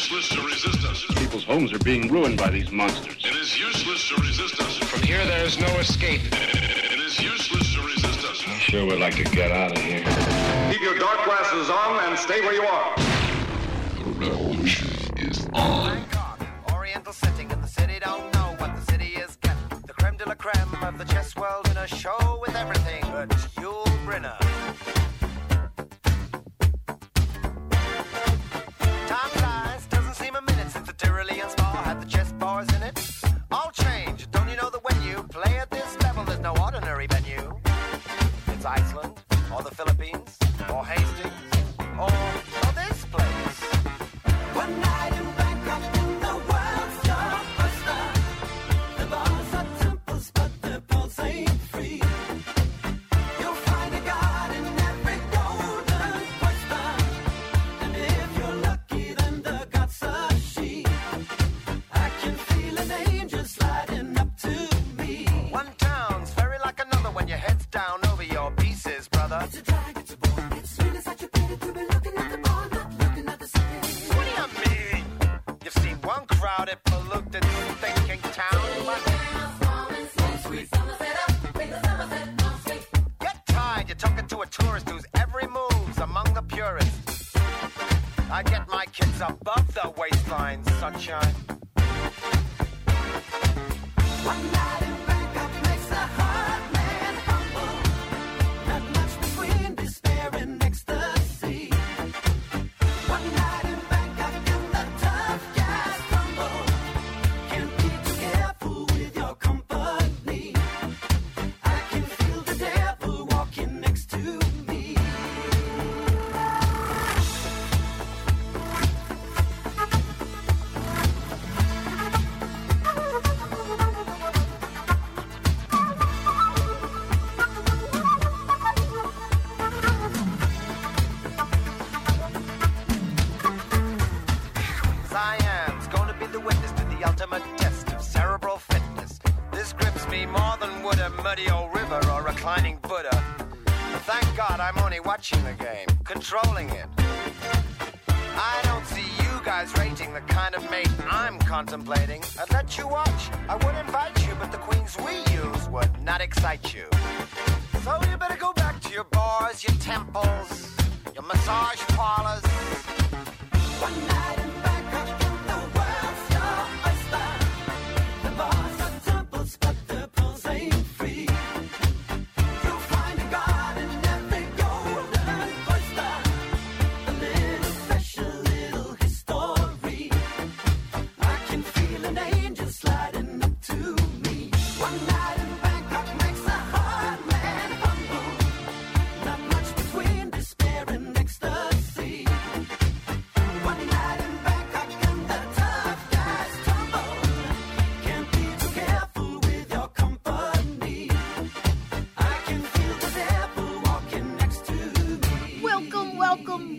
useless to resist us. People's homes are being ruined by these monsters. It is useless to resist us. From here, there is no escape. It is useless to resist us. I sure would like to get out of here. Keep your dark glasses on and stay where you are. The revolution is on. Bangkok, Oriental setting in the city, don't know what the city is getting. The creme de la creme of the chess world in a show with everything but Yul Brynner. Bars in it.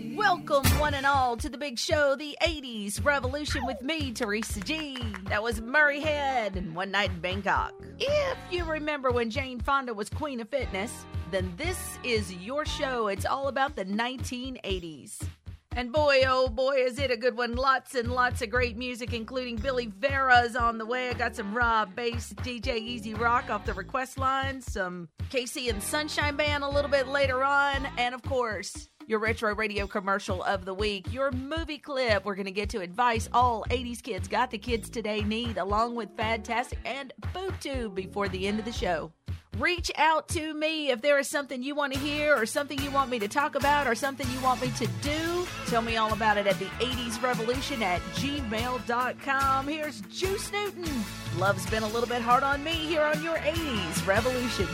Welcome, one and all, to the big show, the 80s Revolution with me, Teresa G. That was Murray Head and One Night in Bangkok. If you remember when Jane Fonda was Queen of Fitness, then this is your show. It's all about the 1980s. And boy, oh boy, is it a good one. Lots and lots of great music, including Billy Vera's on the way. I got some Rob Base, DJ E-Z Rock off the request line, some KC and Sunshine Band a little bit later on, and of course, your retro radio commercial of the week, your movie clip. We're going to get to advice all 80s kids got the kids today need, along with Fantastic and Boob Tube before the end of the show. Reach out to me if there is something you want to hear or something you want me to talk about or something you want me to do. Tell me all about it at the 80s revolution at gmail.com. Here's Juice Newton. Love's been a little bit hard on me here on your 80s revolution.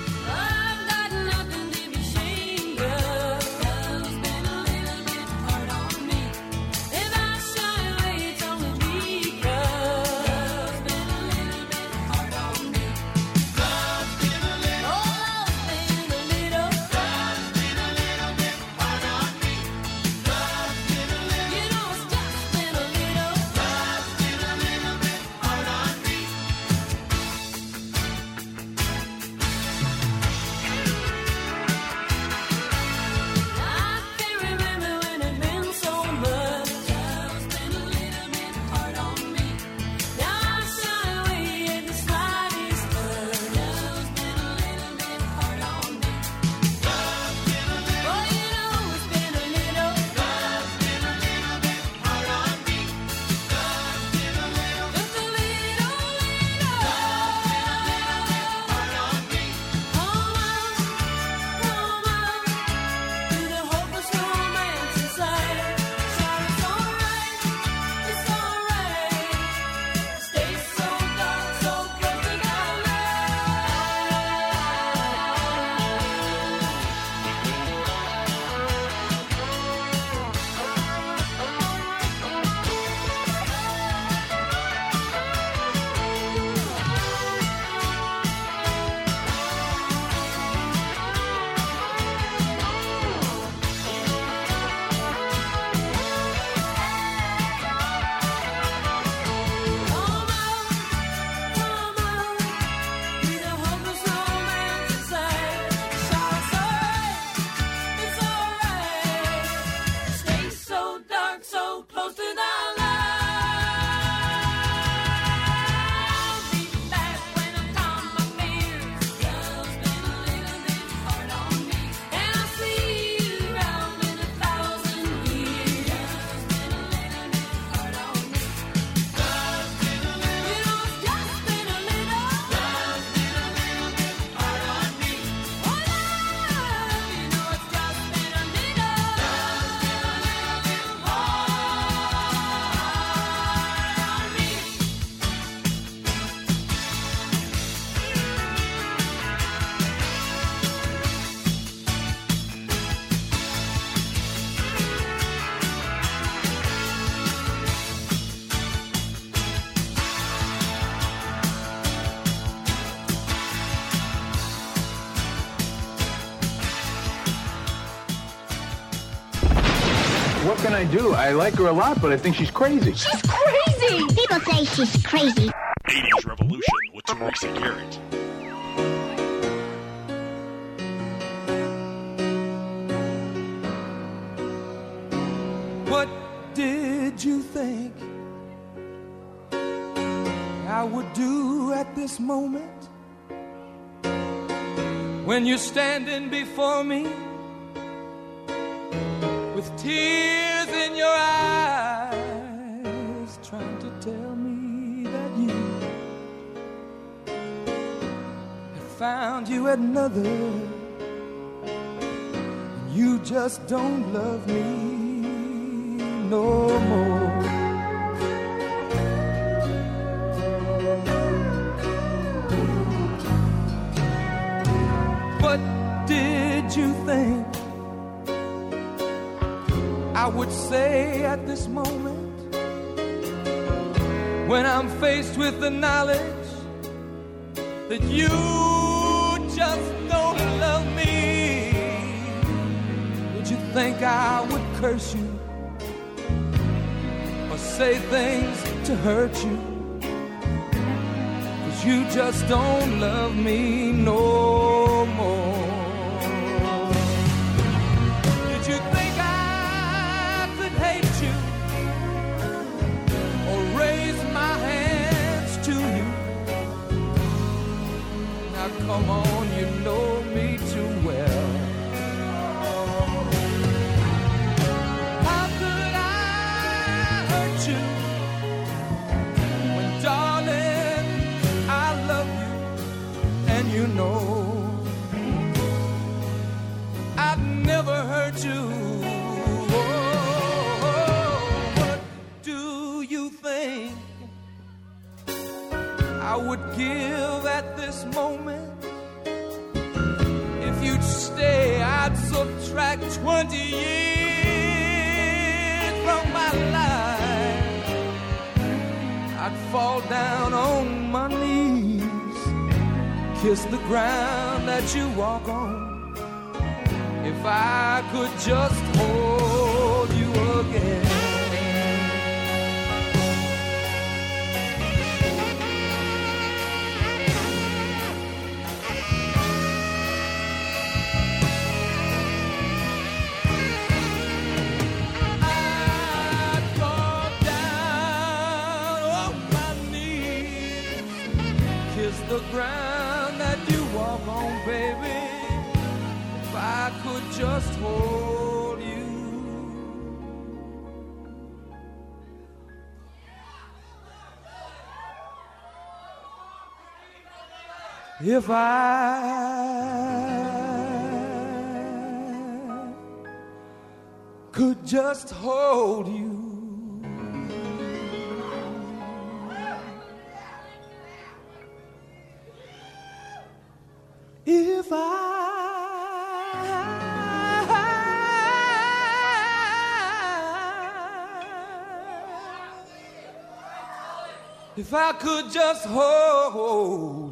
Can I do? I like her a lot, but I think she's crazy. She's crazy! People say she's crazy. 80s Revolution with Teresa Garrett. What did you think I would do at this moment when you're standing before me with tears found you another? You just don't love me no more. What did you think I would say at this moment when I'm faced with the knowledge that you just don't love me? Did you think I would curse you or say things to hurt you? Cause you just don't love me no more. If I could just hold you. If I If I could just hold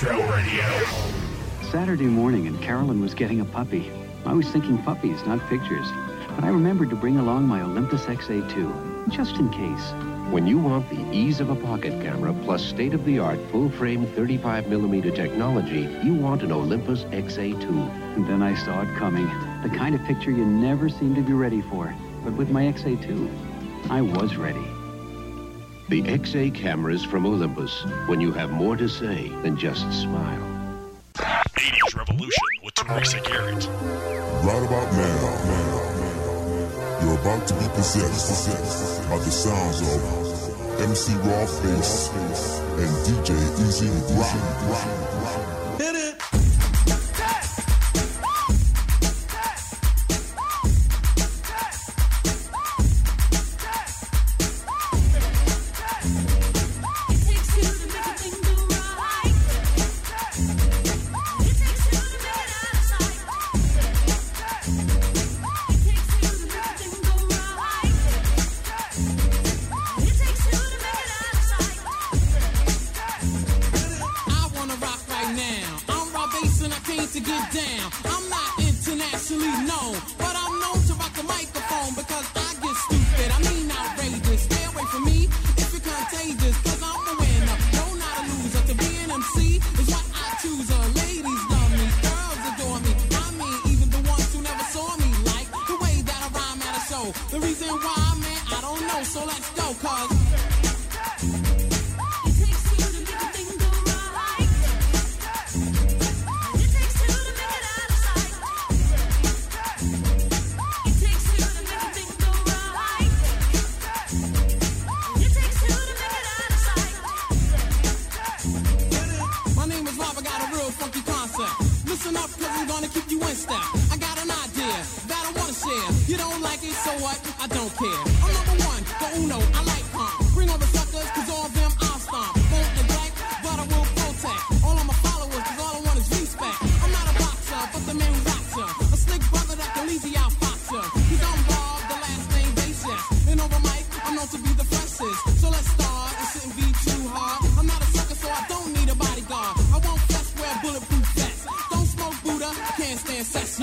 Radio. Saturday morning, and Carolyn was getting a puppy. I was thinking puppies, not pictures. But I remembered to bring along my Olympus XA2, just in case. When you want the ease of a pocket camera plus state-of-the-art full-frame 35mm technology, you want an Olympus XA2. And then I saw it coming. The kind of picture you never seem to be ready for. But with my XA2, I was ready. The XA cameras from Olympus, when you have more to say than just smile. 80s Revolution with Teresa Garrett. Right about now, you're about to be possessed by the sounds of MC Rob Base and DJ E-Z Rock. Hit it!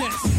business.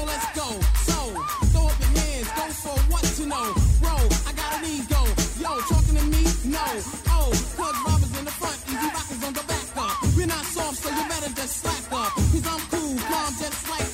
so let's go. So, throw up your hands, go for what to know. Bro, I got an ego. Yo, talking to me? No. Oh, cause robbers in the front, easy rockers on the back up. We're not soft, so you better just slack up. Cause I'm cool, calm, just like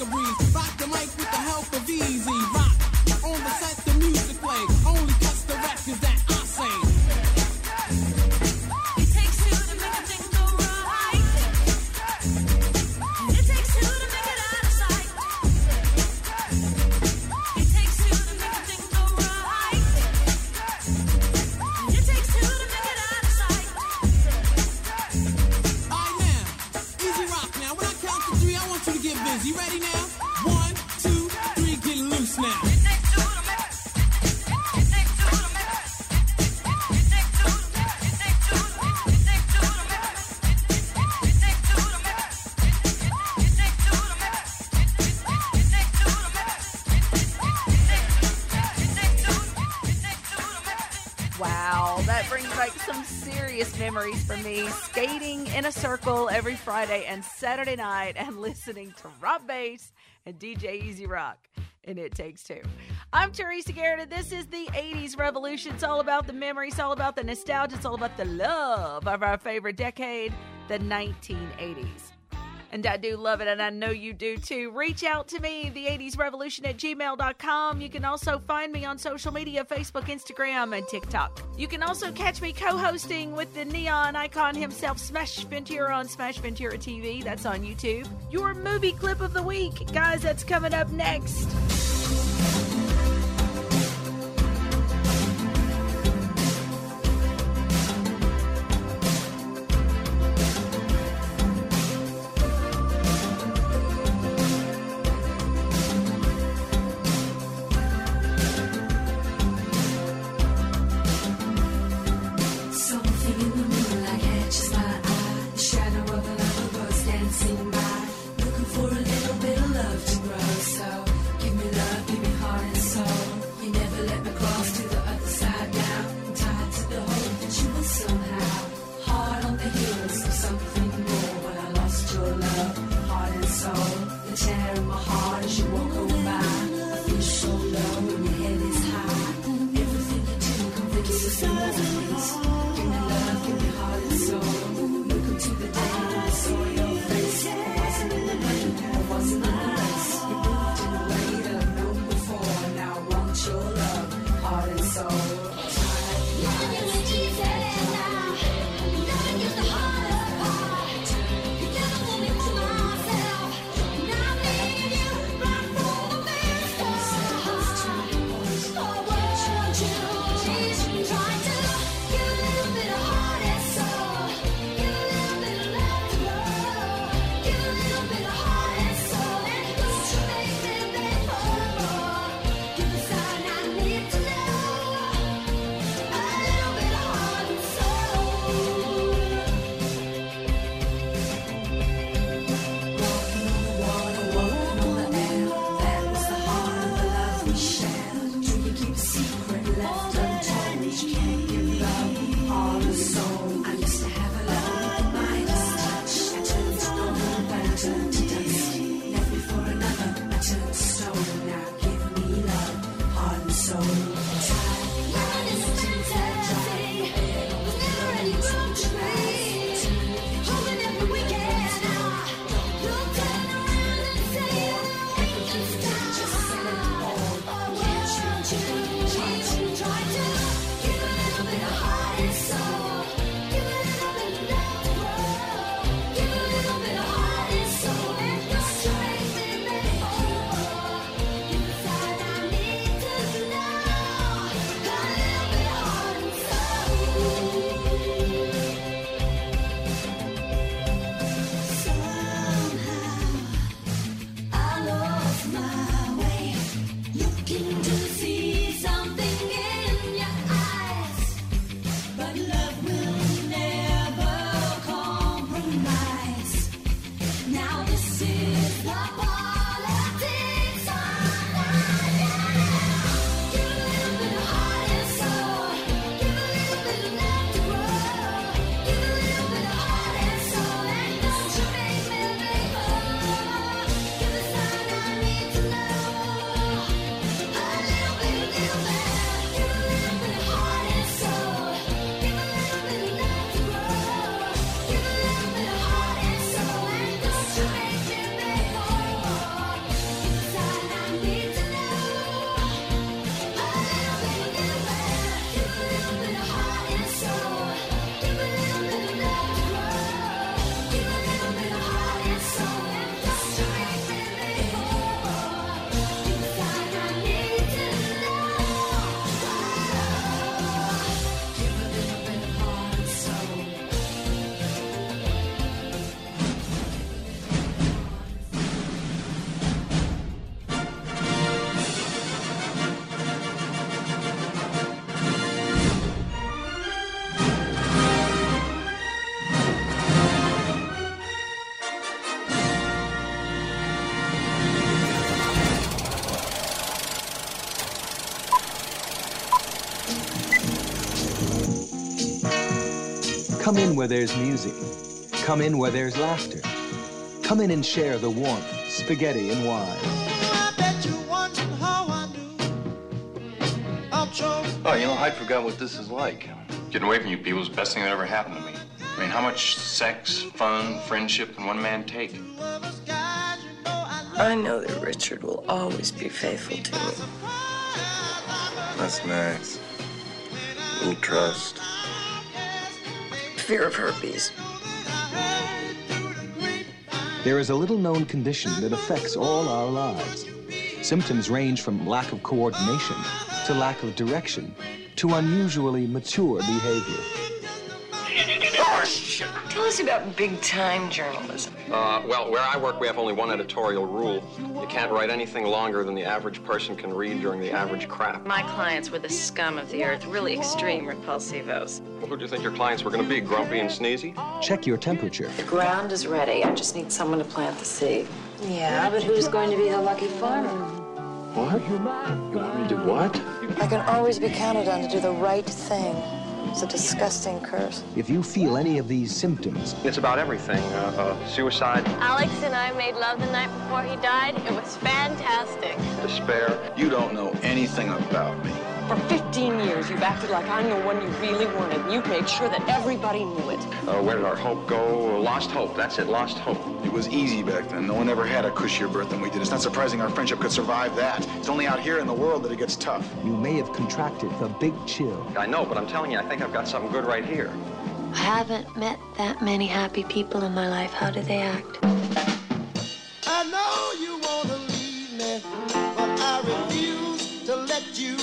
Saturday night and listening to Rob Base and DJ E-Z Rock. And it takes two. I'm Teresa Garrett, and this is the 80s revolution. It's all about the memories, it's all about the nostalgia, it's all about the love of our favorite decade, the 1980s. And I do love it, and I know you do too. Reach out to me, the 80s revolution at gmail.com. You can also find me on social media Facebook, Instagram, and TikTok. You can also catch me co hosting with the neon icon himself, Smash Ventura, on Smash Ventura TV. That's on YouTube. Your movie clip of the week, guys, that's coming up next. Where there's music. Come in where there's laughter. Come in and share the warmth, spaghetti, and wine. Oh, you know, I'd forgot what this is like. Getting away from you people is the best thing that ever happened to me. I mean, how much sex, fun, friendship can one man take? I know that Richard will always be faithful to me. That's nice. A little trust. Fear of herpes. There is a little known condition that affects all our lives. Symptoms range from lack of coordination to lack of direction to unusually mature behavior. Tell us about big time journalism. Uh, well, where I work, we have only one editorial rule. You can't write anything longer than the average person can read during the average crap. My clients were the scum of the earth, really extreme repulsivos. Well, who do you think your clients were going to be, grumpy and sneezy? Check your temperature. The ground is ready. I just need someone to plant the seed. Yeah, but who's going to be the lucky farmer? What? You want me to do what? I can always be counted on to do the right thing. It's a disgusting curse. If you feel any of these symptoms, It's about everything. Uh, uh, suicide, Alex and I made love the night before he died. It was fantastic. despair. You don't know anything about me. For 15 years, you've acted like I'm the one you really wanted. and You've made sure that everybody knew it. Uh, where did our hope go? Lost hope. That's it, lost hope. It was easy back then. No one ever had a cushier berth than we did. It's not surprising our friendship could survive that. It's only out here in the world that it gets tough. you may have contracted the big chill. I know, but I'm telling you, I think I've got something good right here. I haven't met that many happy people in my life. How do they act? I know you wanna leave me, but I refuse to let you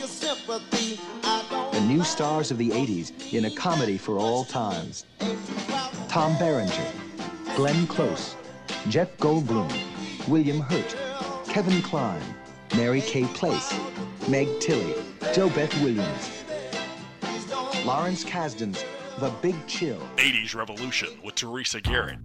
The new stars of the 80s in a comedy for all times. Tom Berenger, Glenn Close, Jeff Goldblum, William Hurt, Kevin Kline, Mary Kay Place, Meg Tilly, JoBeth Williams, Lawrence Kasdan's The Big Chill. 80s Revolution with Teresa Garrett.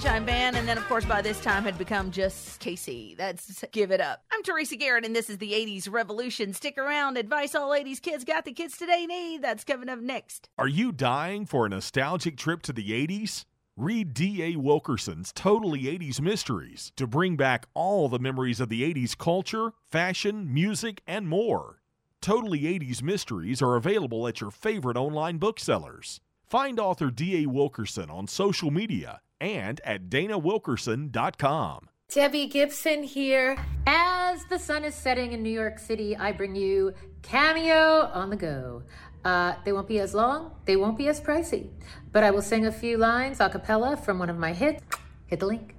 Sunshine Band, and then, of course, by this time had become just KC. That's Give It Up. I'm Teresa Garrett, and this is the 80s Revolution. Stick around. Advice all 80s kids got the kids today need. That's coming up next. Are you dying for a nostalgic trip to the 80s? Read D.A. Wilkerson's Totally 80s Mysteries to bring back all the memories of the 80s culture, fashion, music, and more. Totally 80s Mysteries are available at your favorite online booksellers. Find author D.A. Wilkerson on social media and at danawilkerson.com. Debbie Gibson here. As the sun is setting in New York City, I bring you Cameo on the Go. Uh, they won't be as long, they won't be as pricey, but I will sing a few lines a cappella from one of my hits. Hit the link.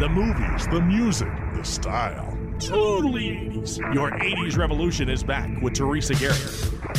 The movies, the music, the style. Totally 80s. Your 80s revolution is back with Teresa Garrett.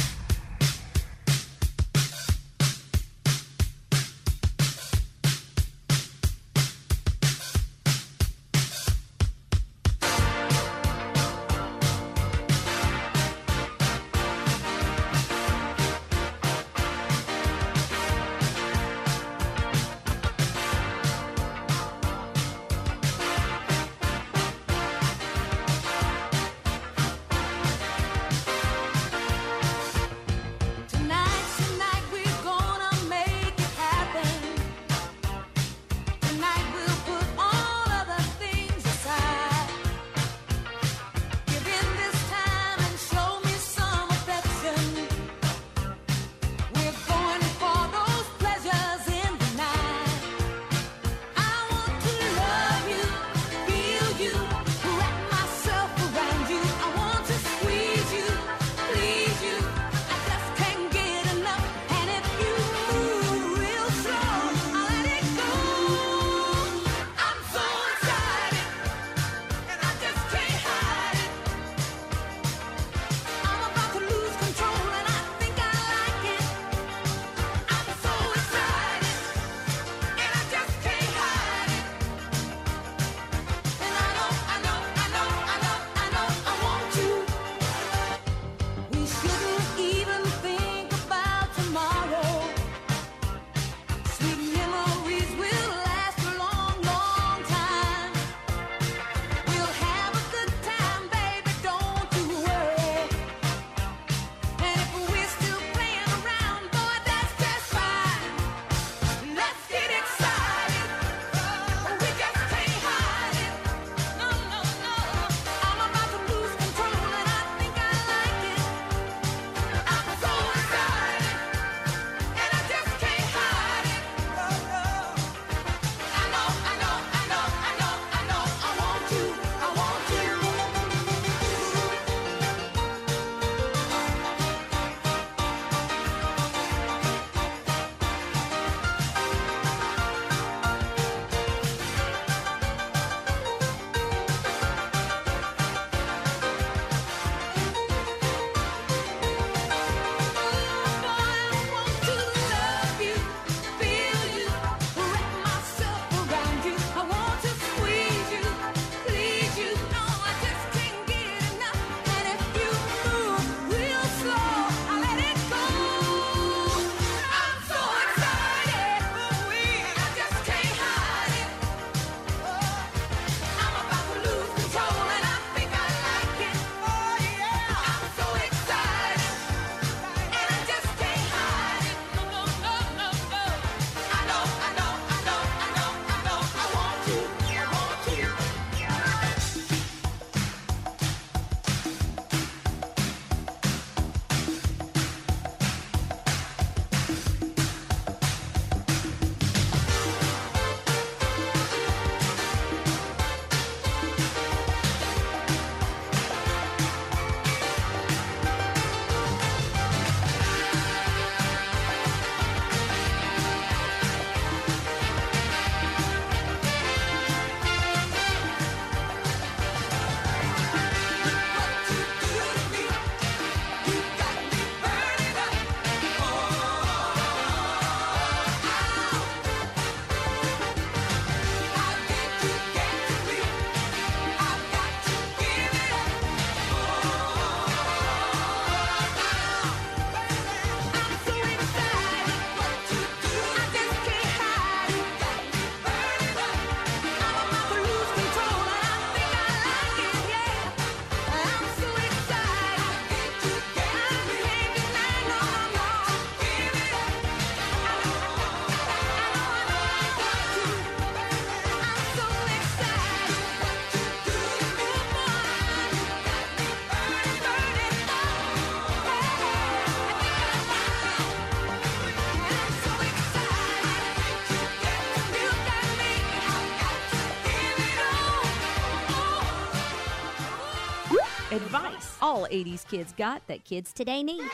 All 80s kids got that kids today need.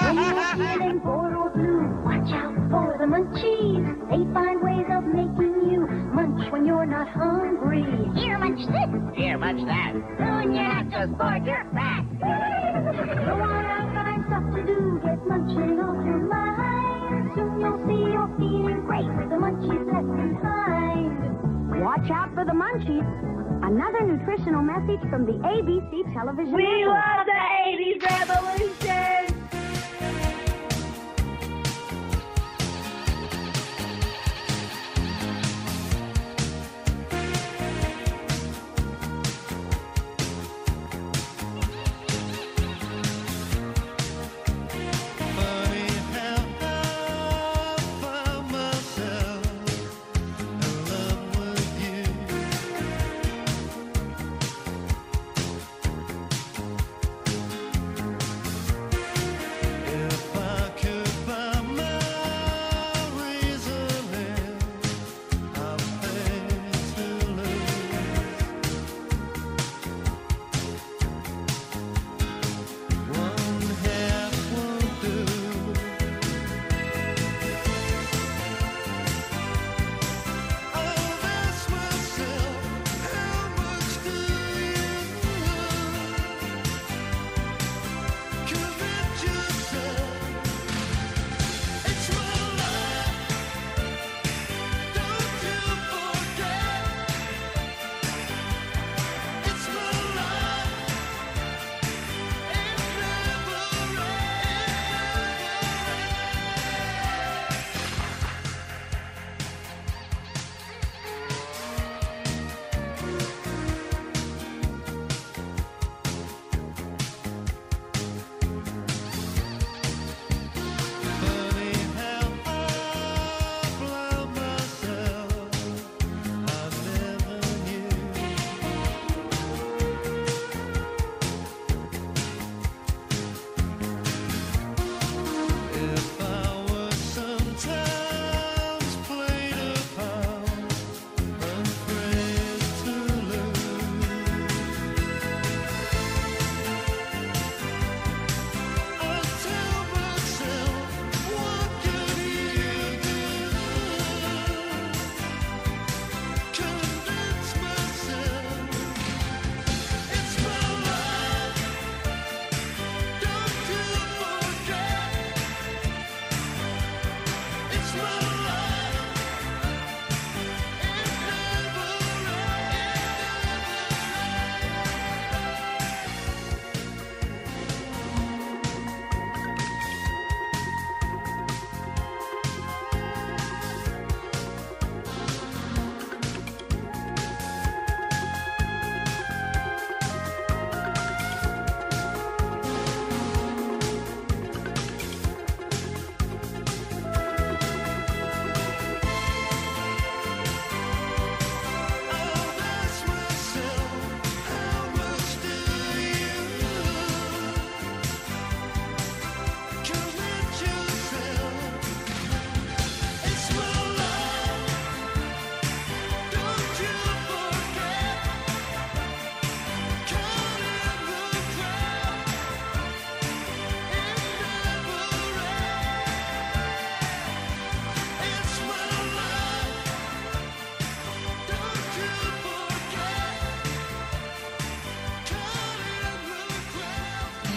When you're feeling bored or blue, watch out for the munchies. They find ways of making you munch when you're not hungry. Here, munch this. Here, munch that. Soon you're not just bored, you're fat. Go on out, find stuff to do. Get munching off your mind. Soon you'll see you're feeling great with the munchies left behind. Watch out for the munchies. Nutritional message from the ABC television We network. love the 80s revolution.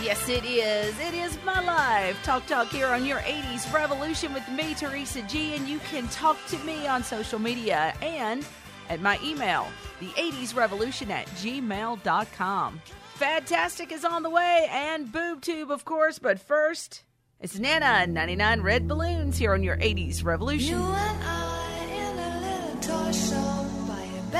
Yes, it is. It is my life. Talk Talk here on your 80s Revolution with me, Teresa G. And you can talk to me on social media and at my email, the 80s Revolution at gmail.com. Fantastic is on the way and BoobTube, of course. But first, it's Nena and 99 Red Balloons here on your 80s Revolution. You and I in a little toy shop buy a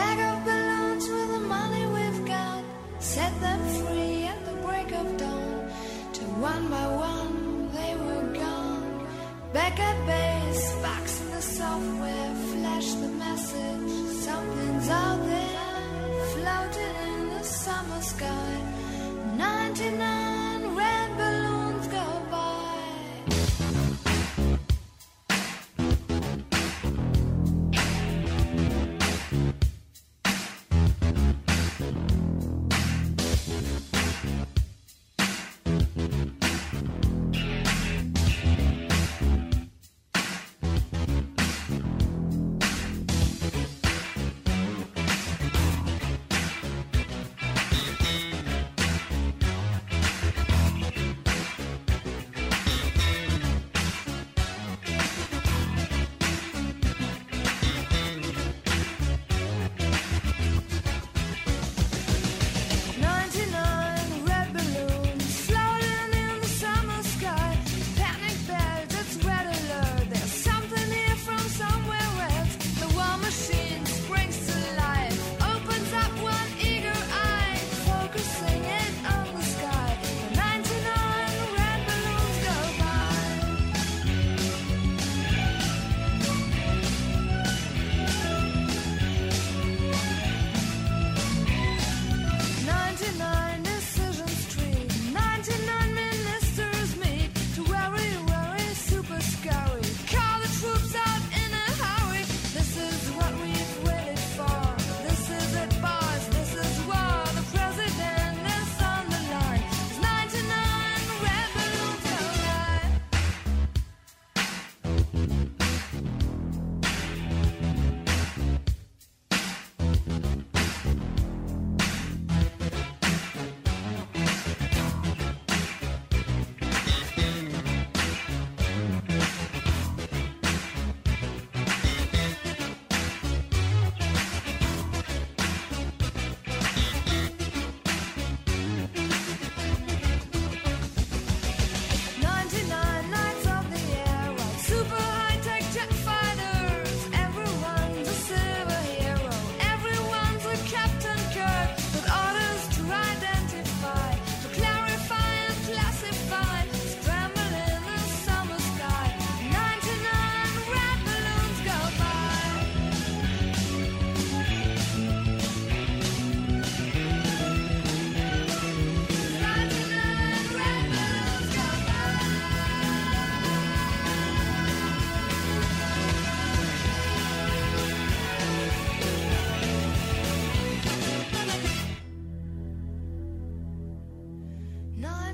one by one they were gone. Back at base, box in the software, flash the message. Something's out there, floating in the summer sky. 99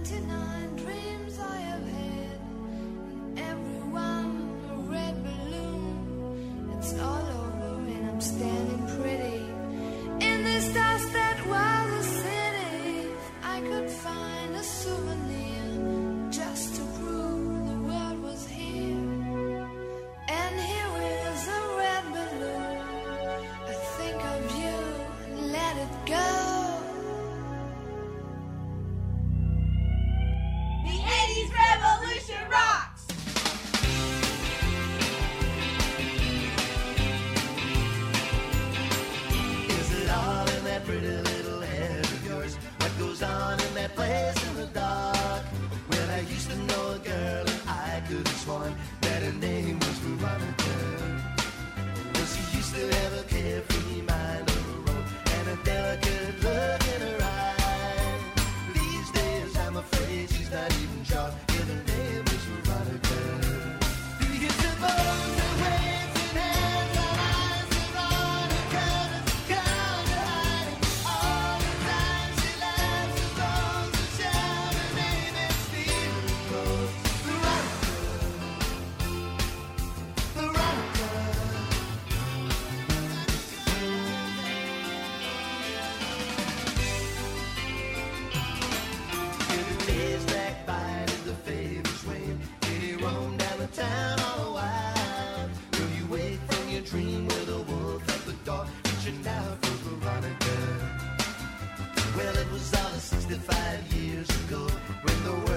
99 dreams reaching out for Veronica? Well, it was all 65 years ago when the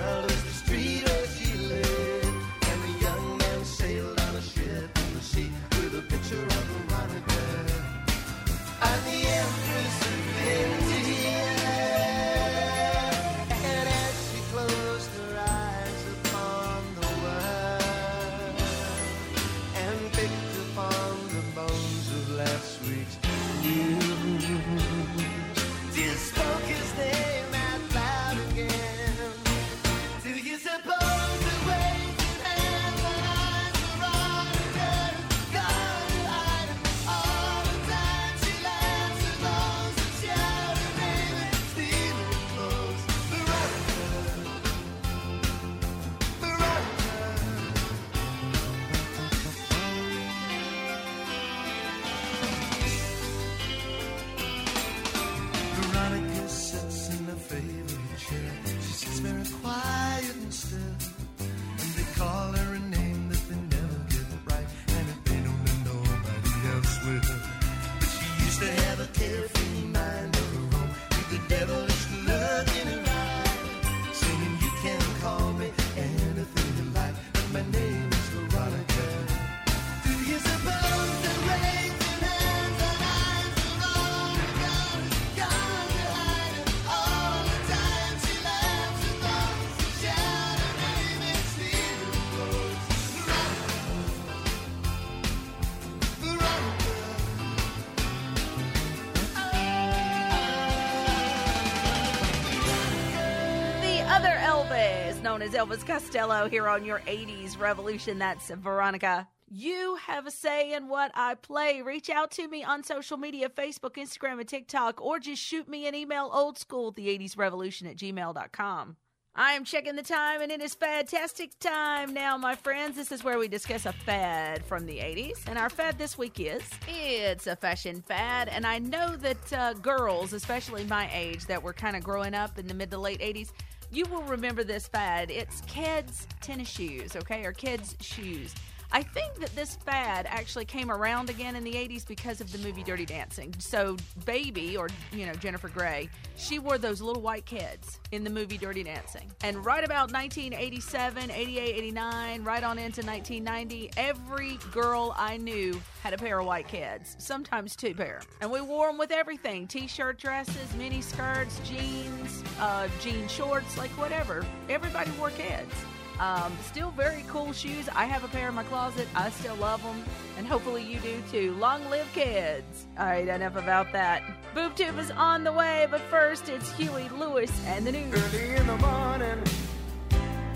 known as Elvis Costello, here on your 80s Revolution. That's Veronica. You have a say in what I play. Reach out to me on social media Facebook, Instagram, and TikTok, or just shoot me an email old school the 80s revolution at gmail.com. I am checking the time, and it is fantastic time now, my friends. This is where we discuss a fad from the 80s. And our fad this week is it's a fashion fad. And I know that uh, girls, especially my age, that were kind of growing up in the mid to late 80s, you will remember this fad. It's Keds' tennis shoes, okay, or Keds' shoes. I think that this fad actually came around again in the 80s because of the movie Dirty Dancing. So, Baby, or, you know, Jennifer Grey, she wore those little white Keds in the movie Dirty Dancing. And right about 1987, 88, 89, right on into 1990, every girl I knew had a pair of white Keds, sometimes two pair. And we wore them with everything t shirt dresses, mini skirts, jeans, uh, jean shorts, like whatever. Everybody wore Keds. Um, still very cool shoes. I have a pair in my closet. I still love them, and hopefully you do too. Long live Keds. All right, enough about that. Boob Tube is on the way, but first it's Huey Lewis and the news. Early in the morning,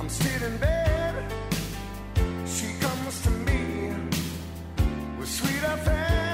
I'm still in bed. She comes to me with sweet affection,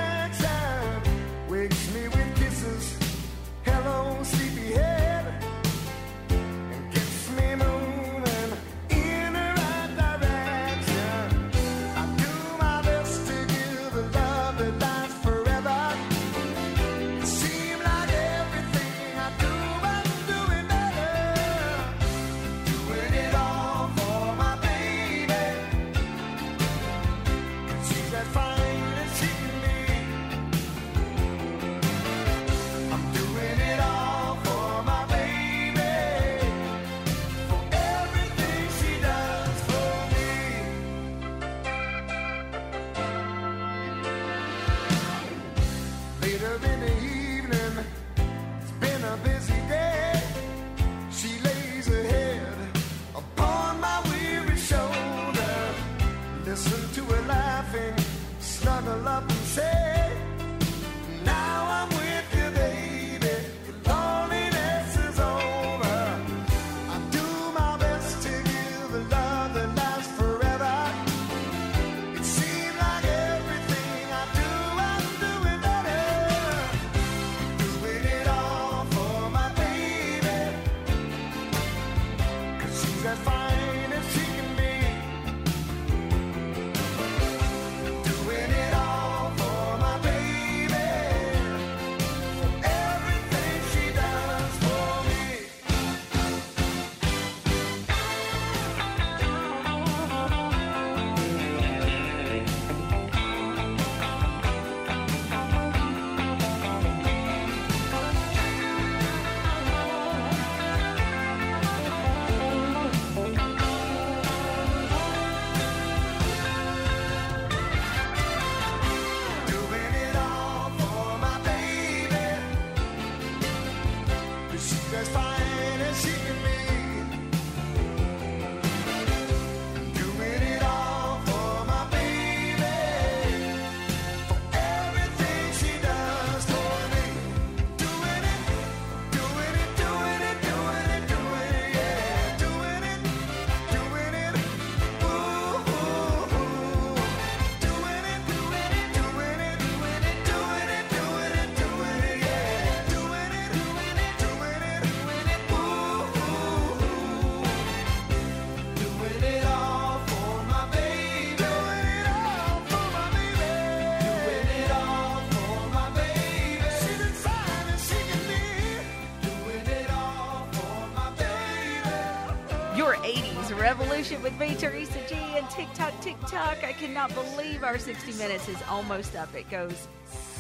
80s with me, Teresa G, and TikTok, TikTok. I cannot believe our 60 minutes is almost up. It goes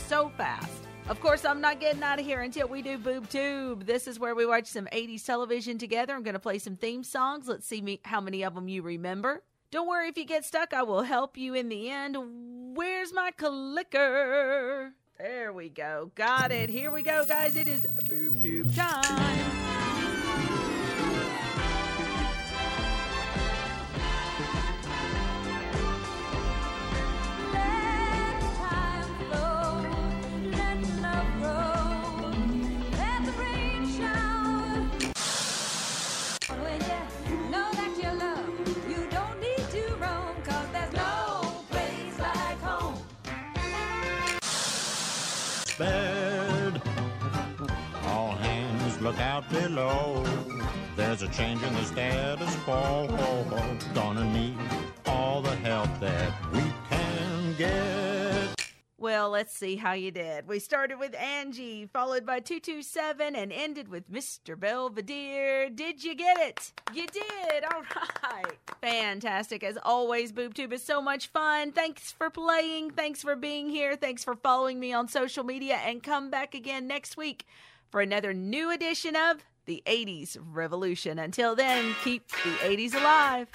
so fast. Of course, I'm not getting out of here until we do Boob Tube. This is where we watch some 80s television together. I'm going to play some theme songs. Let's see me, how many of them you remember. Don't worry if you get stuck, I will help you in the end. Where's my clicker? There we go. Got it. Here we go, guys. It is Boob Tube time. Bed. All hands look out below. There's a change in the status quo. Gonna need all the help that we can get. Well, let's see how you did. We started with Angie, followed by 227, and ended with Mr. Belvedere. Did you get it? You did. All right. Fantastic. As always, BoobTube is so much fun. Thanks for playing. Thanks for being here. Thanks for following me on social media. And come back again next week for another new edition of the 80s Revolution. Until then, keep the 80s alive.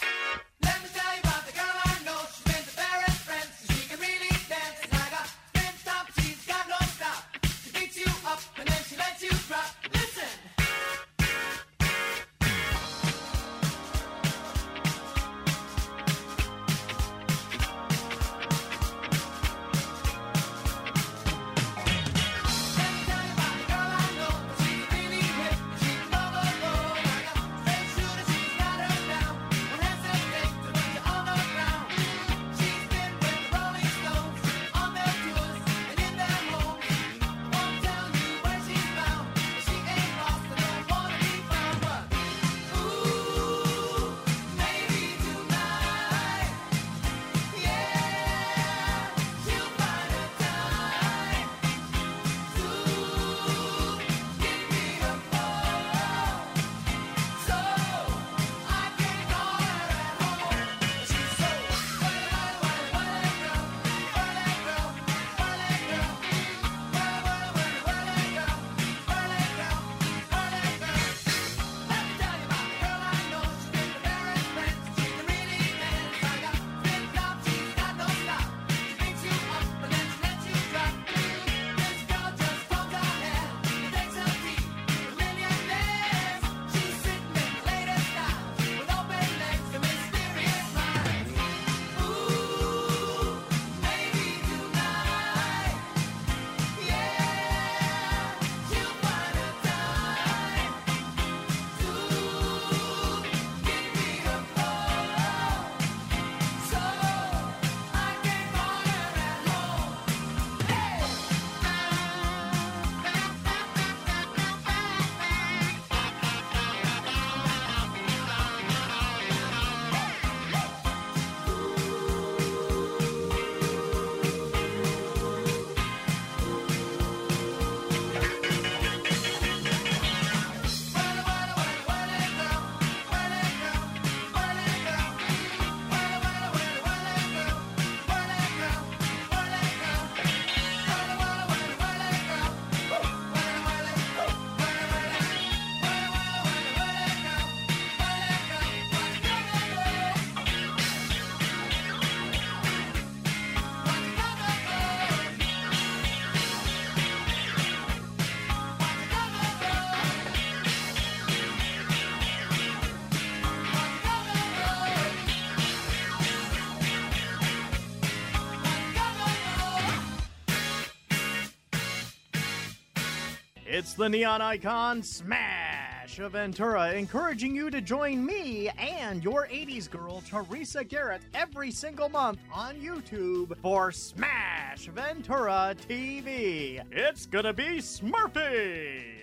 It's the Neon Icon Smash of Ventura, encouraging you to join me and your 80s girl, Teresa Garrett, every single month on YouTube for Smash Ventura TV. It's gonna be Smurfy!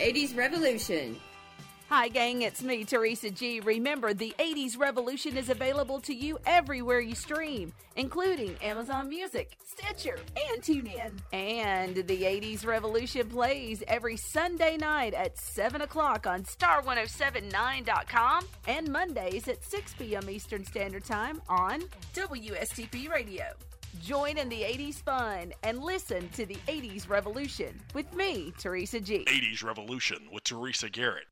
80s Revolution. Hi, gang, it's me, Teresa G. Remember, the 80s Revolution is available to you everywhere you stream, including Amazon Music, Stitcher, and TuneIn. And the 80s Revolution plays every Sunday night at 7 o'clock on star1079.com and Mondays at 6 p.m. Eastern Standard Time on WSTP Radio. Join in the 80s fun and listen to the 80s Revolution with me, Teresa G. 80s Revolution with Teresa Garrett.